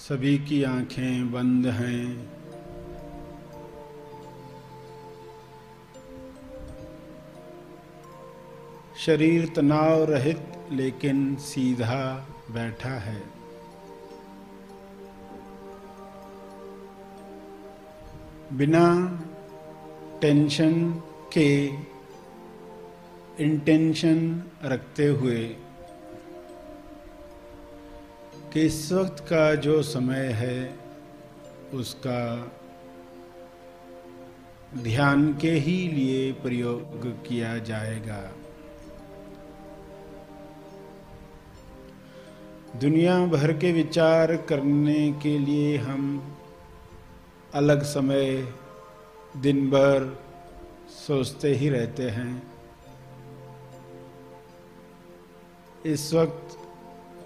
सभी की आँखें बंद हैं। शरीर तनाव रहित लेकिन सीधा बैठा है। बिना टेंशन के इंटेंशन रखते हुए कि इस वक्त का जो समय है, उसका ध्यान के ही लिए प्रयोग किया जाएगा। दुनिया भर के विचार करने के लिए हम अलग समय दिन भर सोचते ही रहते हैं। इस वक्त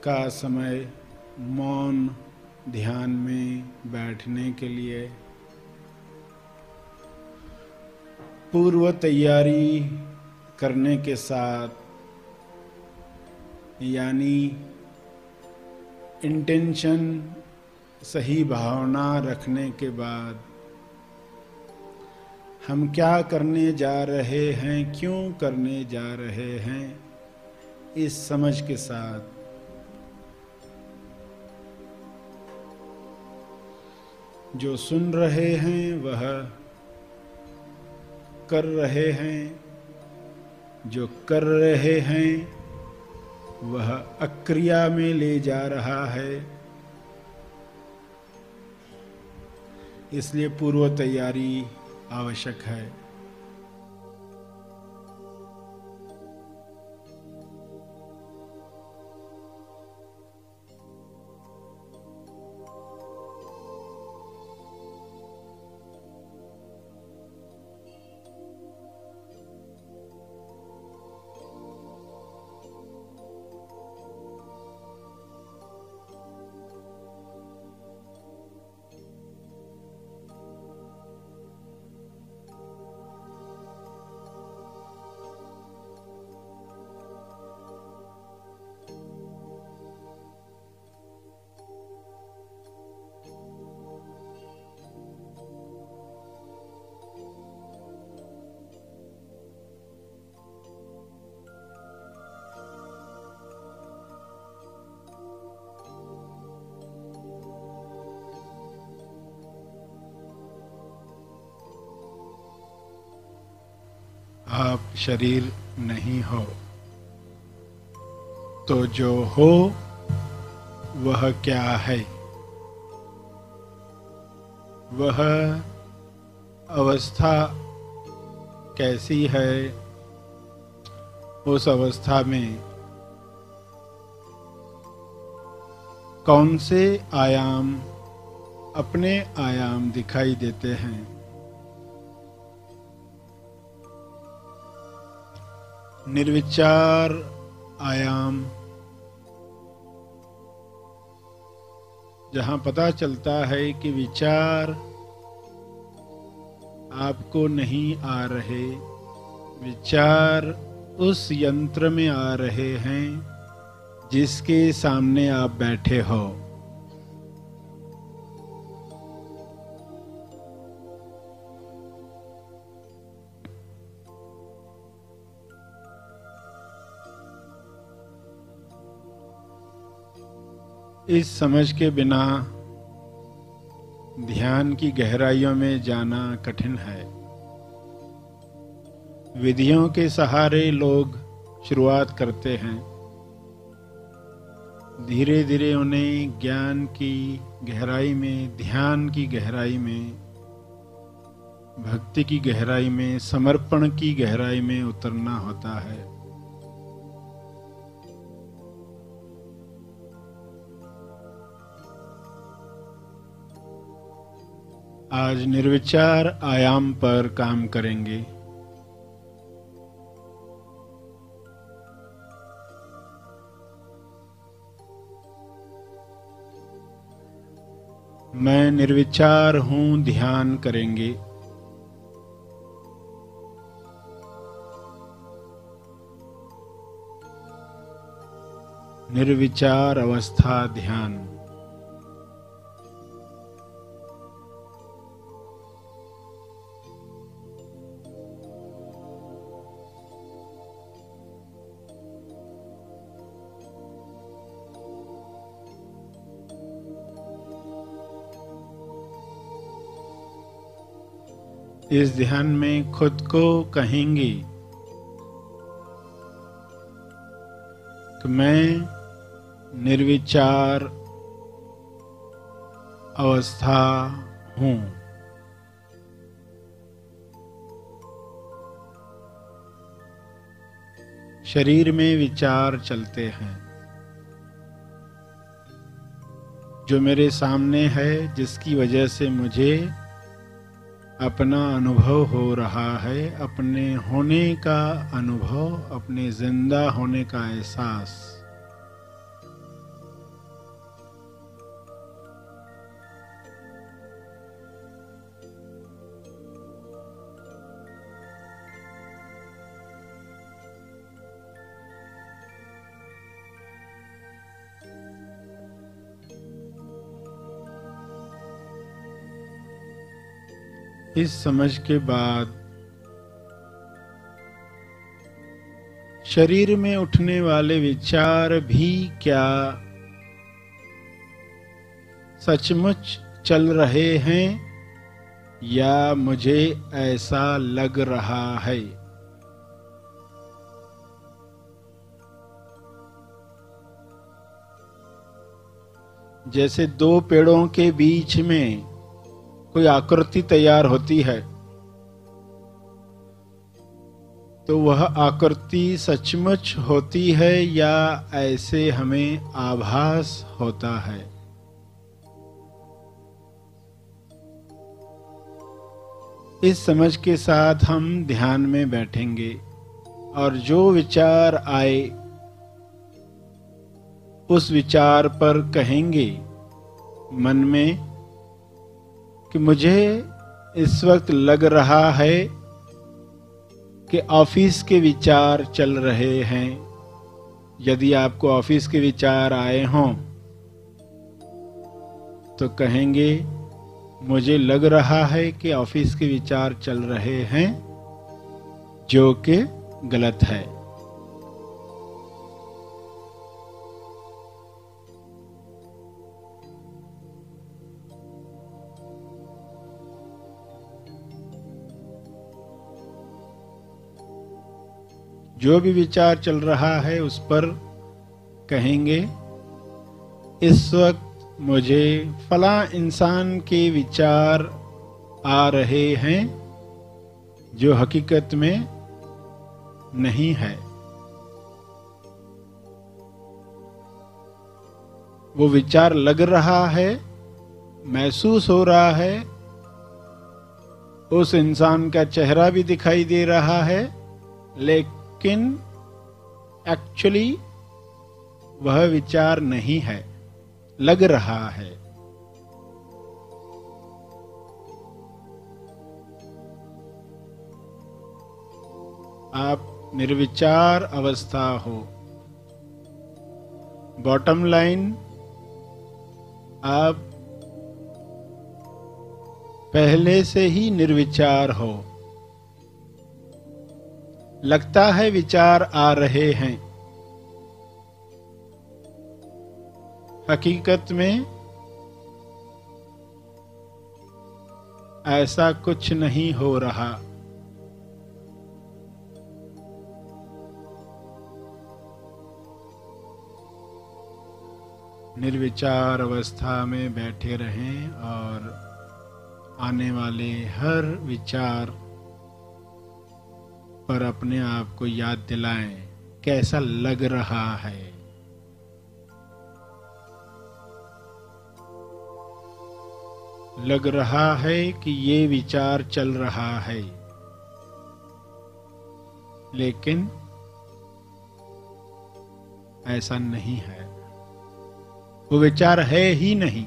का समय मौन ध्यान में बैठने के लिए। पूर्व तैयारी करने के साथ, यानी इंटेंशन सही भावना रखने के बाद, हम क्या करने जा रहे हैं, क्यों करने जा रहे हैं, इस समझ के साथ जो सुन रहे हैं वह कर रहे हैं। जो कर रहे हैं वह अक्रिया में ले जा रहा है। इसलिए पूर्व तैयारी आवश्यक है। शरीर नहीं हो तो जो हो, वह क्या है? वह अवस्था कैसी है? उस अवस्था में कौन से आयाम अपने आयाम दिखाई देते हैं? निर्विचार आयाम। जहाँ पता चलता है कि विचार आपको नहीं आ रहे, विचार उस यंत्र में आ रहे हैं जिसके सामने आप बैठे हो। इस समझ के बिना ध्यान की गहराइयों में जाना कठिन है। विधियों के सहारे लोग शुरुआत करते हैं। धीरे धीरे उन्हें ज्ञान की गहराई में, ध्यान की गहराई में, भक्ति की गहराई में, समर्पण की गहराई में उतरना होता है। आज निर्विचार आयाम पर काम करेंगे। मैं निर्विचार हूँ ध्यान करेंगे। निर्विचार अवस्था ध्यान। इस ध्यान में खुद को कहेंगे। कि मैं निर्विचार अवस्था हूँ। शरीर में विचार चलते हैं। जो मेरे सामने है, जिसकी वजह से मुझे अपना अनुभव हो रहा है अपने होने का अनुभव अपने ज़िंदा होने का एहसास। इस समझ के बाद शरीर में उठने वाले विचार भी क्या सचमुच चल रहे हैं या मुझे ऐसा लग रहा है? जैसे दो पेड़ों के बीच में कोई आकृति तैयार होती है तो वह आकृति सचमुच होती है या ऐसे हमें आभास होता है? इस समझ के साथ हम ध्यान में बैठेंगे, और जो विचार आए, उस विचार पर कहेंगे, मन में कि मुझे इस वक्त लग रहा है कि ऑफ़िस के विचार चल रहे हैं। यदि आपको ऑफ़िस के विचार आए हों तो कहेंगे, मुझे लग रहा है कि ऑफ़िस के विचार चल रहे हैं, जो कि गलत है। जो भी विचार चल रहा है उस पर कहेंगे, इस वक्त मुझे फला इंसान के विचार आ रहे हैं जो हकीकत में नहीं है। वो विचार लग रहा है, महसूस हो रहा है, उस इंसान का चेहरा भी दिखाई दे रहा है, लेकिन लेकिन एक्चुअली वह विचार नहीं है, लग रहा है। आप निर्विचार अवस्था हो। बॉटम लाइन आप पहले से ही निर्विचार हो। लगता है विचार आ रहे हैं। हकीकत में ऐसा कुछ नहीं हो रहा। निर्विचार अवस्था में बैठे रहें और आने वाले हर विचार पर अपने आप को याद दिलाएँ, कैसा लग रहा है। लग रहा है कि ये विचार चल रहा है, लेकिन ऐसा नहीं है। वो विचार है ही नहीं।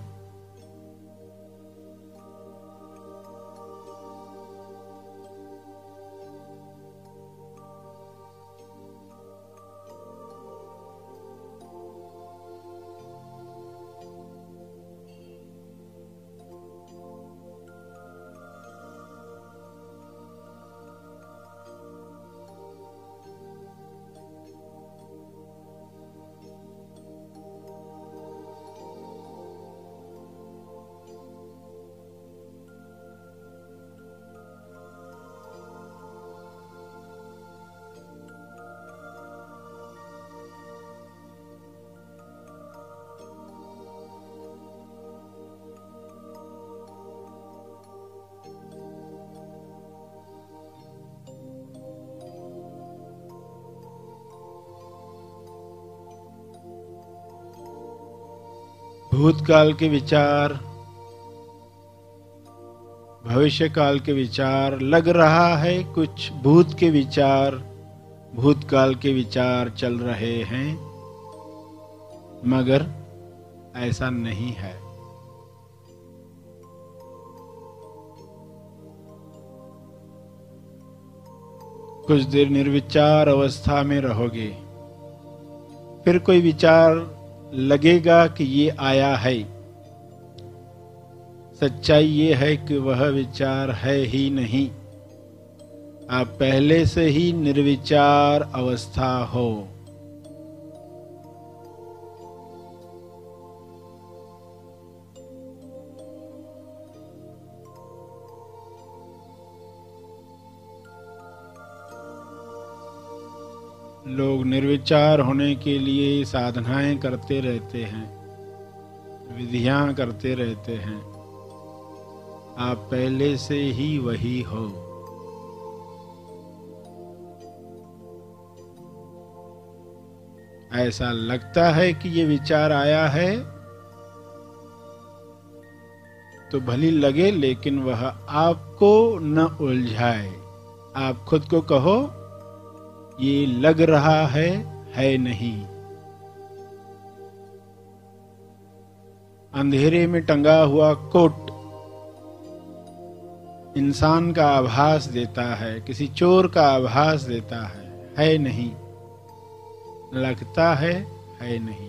भूतकाल के विचार भविष्य काल के विचार, लग रहा है कुछ भूत के विचार, भूतकाल के विचार चल रहे हैं, मगर ऐसा नहीं है। कुछ देर निर्विचार अवस्था में रहोगे, फिर कोई विचार लगेगा कि ये आया है। सच्चाई ये है कि वह विचार है ही नहीं। आप पहले से ही निर्विचार अवस्था हो। लोग निर्विचार होने के लिए साधनाएँ करते रहते हैं, विधियाँ करते रहते हैं। आप पहले से ही वही हो। ऐसा लगता है कि ये विचार आया है तो भली लगे, लेकिन वह आपको न उलझाए। आप खुद को कहो ये लग रहा है है नहीं। अंधेरे में टंगा हुआ कोट इंसान का आभास देता है, किसी चोर का आभास देता है है नहीं। लगता है है नहीं।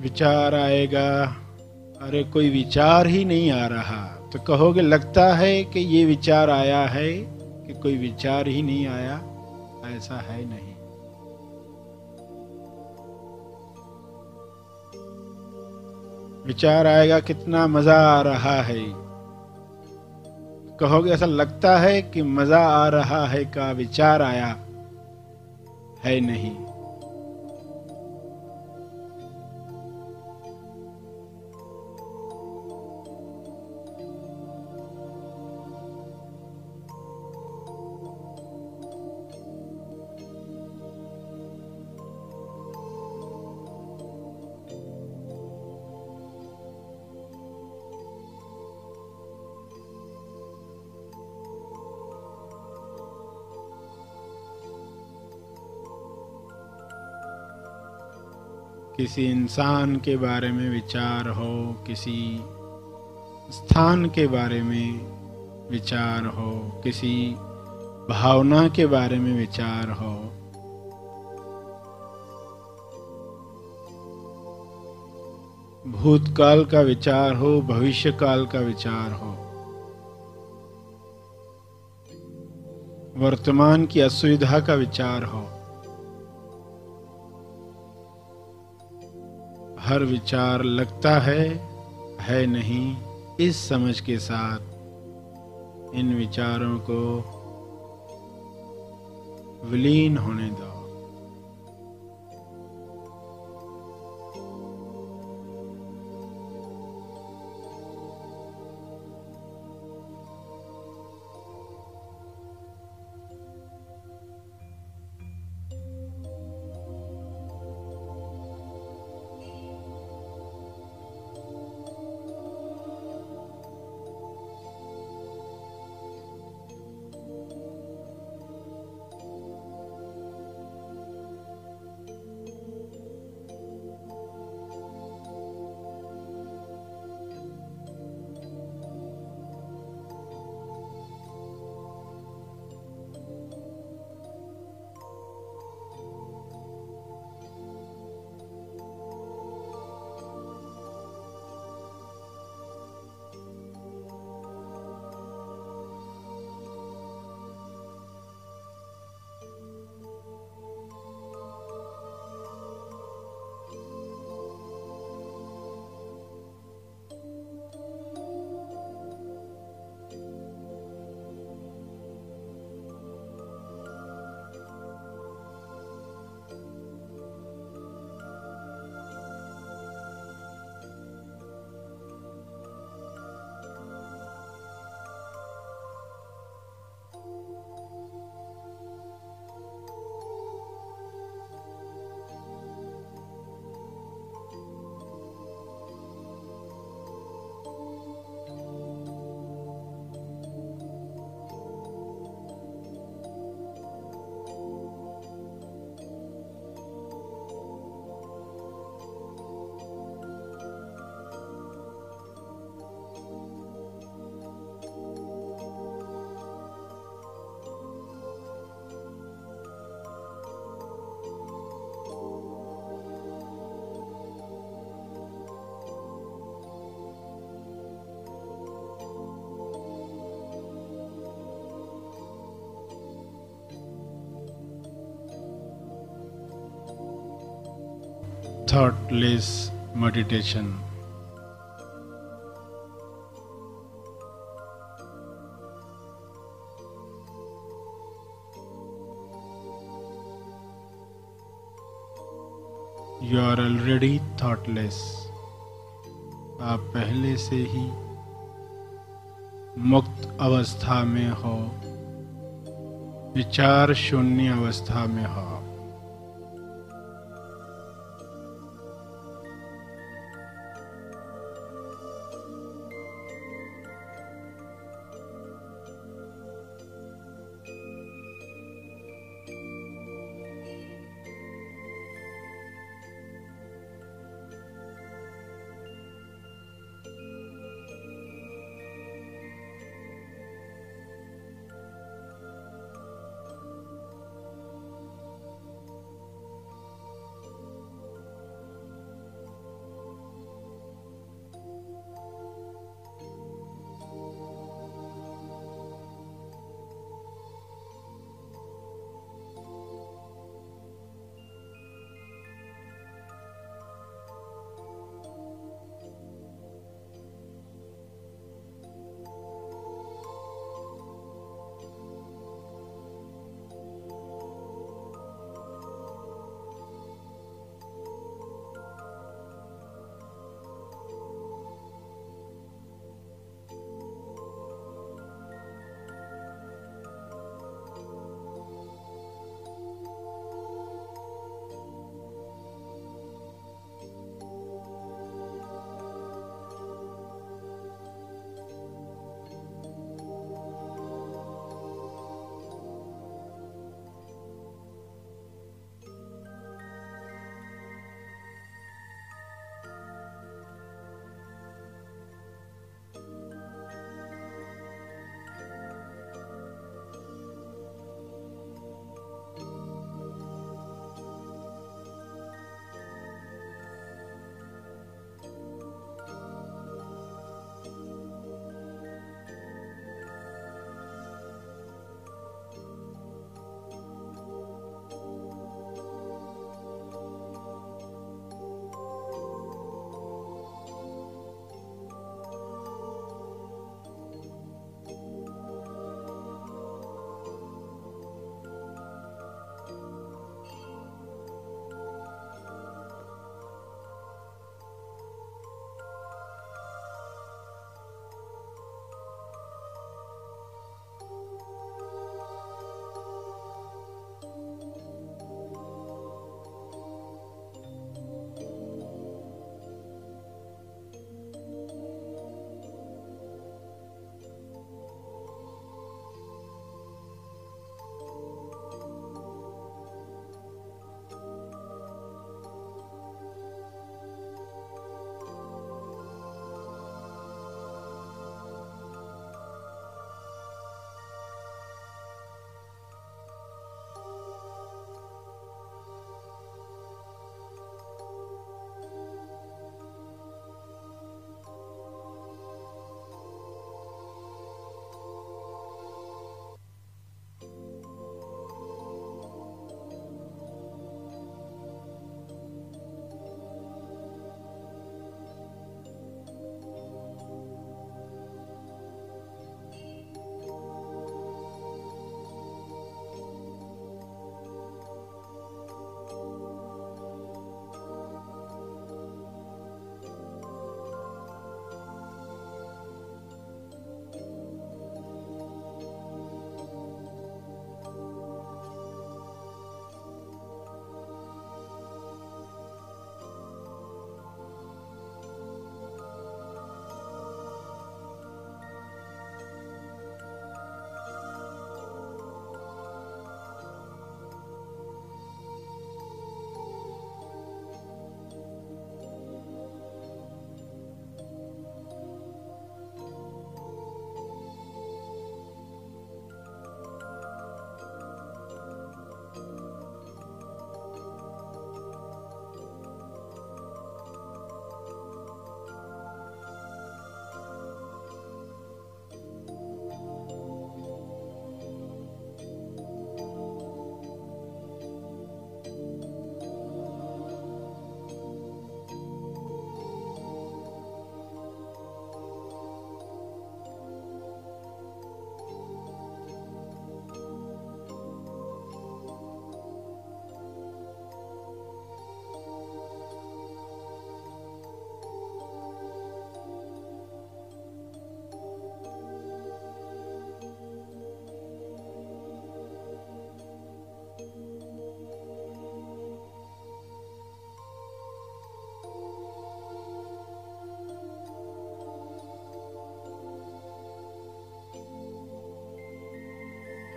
विचार आएगा। अरे, कोई विचार ही नहीं आ रहा। तो कहोगे, लगता है कि ये विचार आया है कि कोई विचार ही नहीं आया। ऐसा है नहीं। विचार आएगा, कितना मज़ा आ रहा है। कहोगे, ऐसा लगता है कि मज़ा आ रहा है, का विचार आया है नहीं। किसी इंसान के बारे में विचार हो, किसी स्थान के बारे में विचार हो, किसी भावना के बारे में विचार हो। भूतकाल का विचार हो भविष्य काल का विचार हो। वर्तमान की असुविधा का विचार हो। हर विचार लगता है है नहीं। इस समझ के साथ इन विचारों को विलीन होने दो। Thoughtless meditation. You are already thoughtless. आप पहले से ही मुक्त अवस्था में हो विचार शून्य अवस्था में हो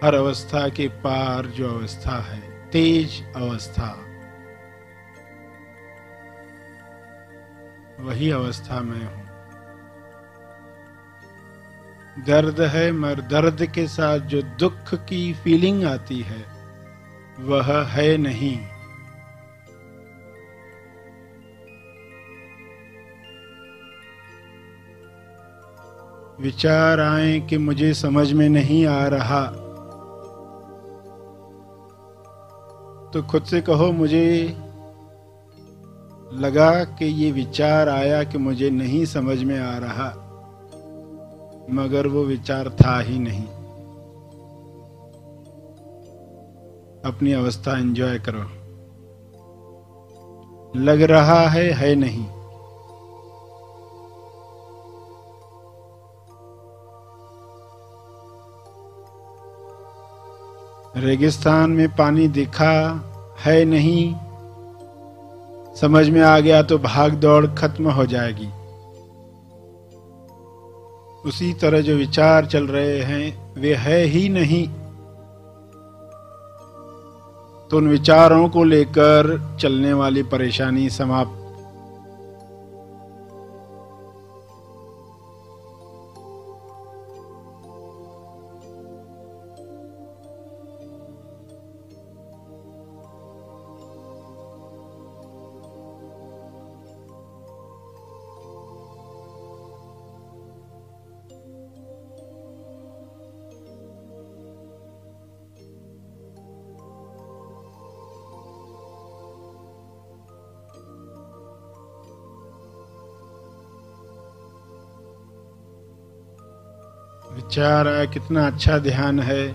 हर अवस्था के पार जो अवस्था है, तेज अवस्था। वही अवस्था में हूँ। दर्द है, मगर दर्द के साथ जो दुख की फीलिंग आती है, वह है नहीं। विचार आए कि मुझे समझ में नहीं आ रहा। तो खुद से कहो, मुझे लगा कि ये विचार आया कि मुझे नहीं समझ में आ रहा, मगर वो विचार था ही नहीं। अपनी अवस्था एंजॉय करो। लग रहा है है नहीं। रेगिस्तान में पानी दिखा है नहीं। समझ में आ गया तो भाग दौड़ खत्म हो जाएगी। उसी तरह जो विचार चल रहे हैं, वे है ही नहीं। तो उन विचारों को लेकर चलने वाली परेशानी समाप्त विचार आया कितना अच्छा ध्यान है।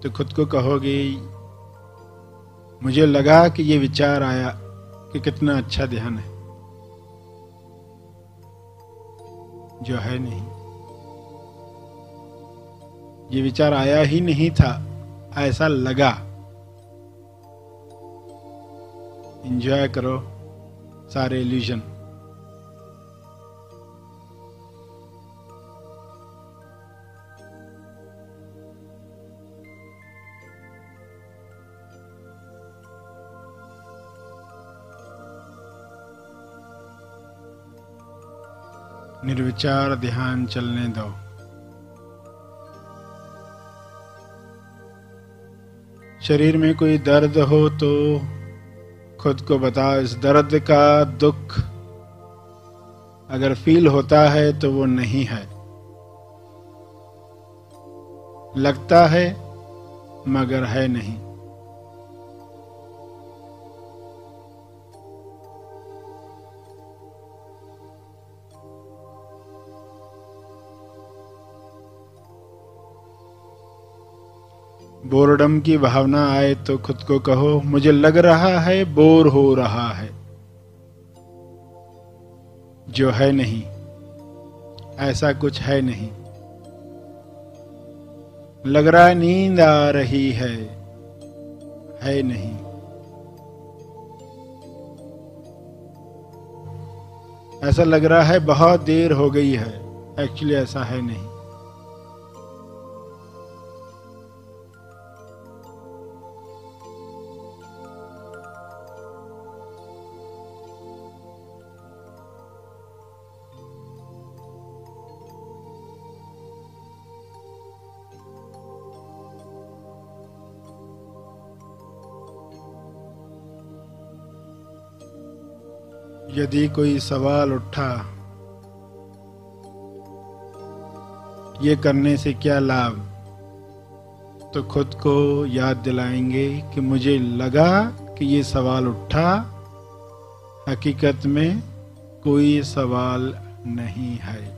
तो खुद को कहोगे, मुझे लगा कि ये विचार आया कि कितना अच्छा ध्यान है। जो है नहीं। ये विचार आया ही नहीं था, ऐसा लगा। इंजॉय करो, सारे इल्यूजन निर्विचार ध्यान चलने दो। शरीर में कोई दर्द हो तो खुद को बताओ इस दर्द का दुख। अगर फील होता है तो वो नहीं है। लगता है, मगर है नहीं। बोरडम की भावना आए तो खुद को कहो, मुझे लग रहा है बोर हो रहा है। जो है नहीं, ऐसा कुछ है नहीं। लग रहा नींद आ रही है है नहीं। ऐसा लग रहा है बहुत देर हो गई है एक्चुअली ऐसा है नहीं। यदि कोई सवाल उठा, ये करने से क्या लाभ? तो खुद को याद दिलाएँगे कि मुझे लगा कि ये सवाल उठा। हकीकत में कोई सवाल नहीं है।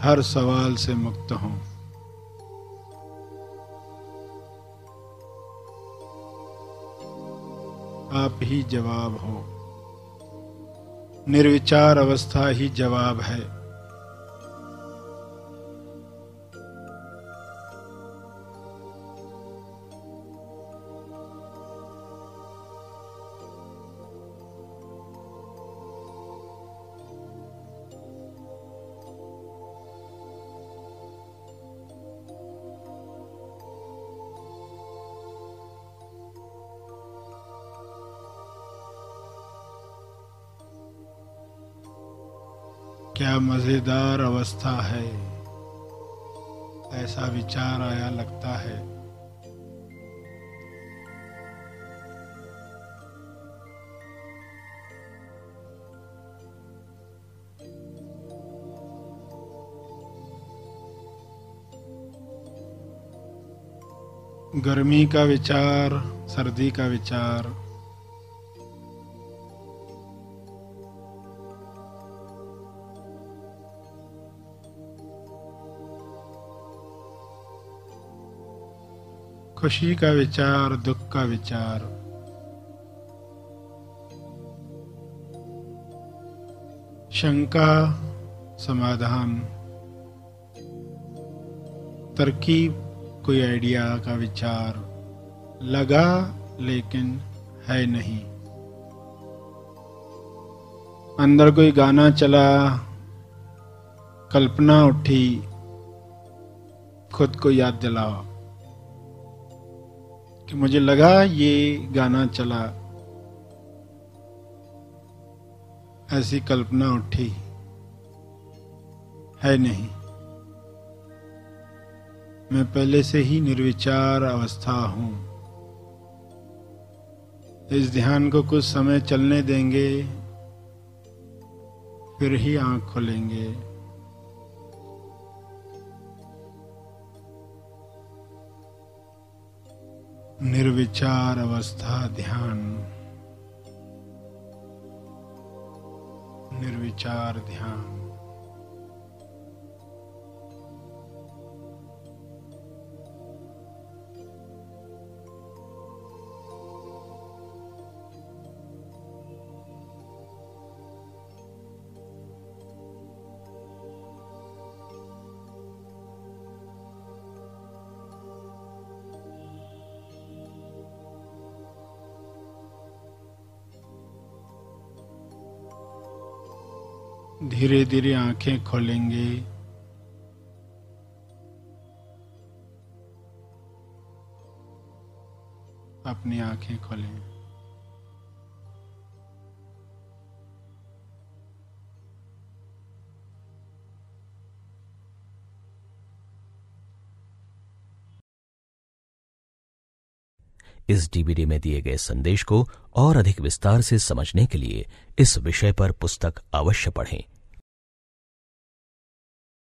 हर सवाल से मुक्त हूँ। आप ही जवाब हो। निर्विचार अवस्था ही जवाब है। क्या मज़ेदार अवस्था है। ऐसा विचार आया लगता है। गर्मी का विचार, सर्दी का विचार खुशी का विचार, दुख का विचार। शंका, समाधान। तरकीब, कोई आइडिया का विचार। लगा, लेकिन है नहीं। अंदर कोई गाना चला, कल्पना उठी, खुद को याद दिलाओ। कि मुझे लगा ये गाना चला। ऐसी कल्पना उठी। है नहीं। मैं पहले से ही निर्विचार अवस्था हूँ। इस ध्यान को कुछ समय चलने देंगे, फिर ही आँख खोलेंगे। निर्विचार अवस्था ध्यान। निर्विचार ध्यान। धीरे धीरे आँखें खोलेंगे। अपनी आँखें खोलें। इस डीवीडी में दिए गए संदेश को और अधिक विस्तार से समझने के लिए इस विषय पर पुस्तक अवश्य पढ़ें।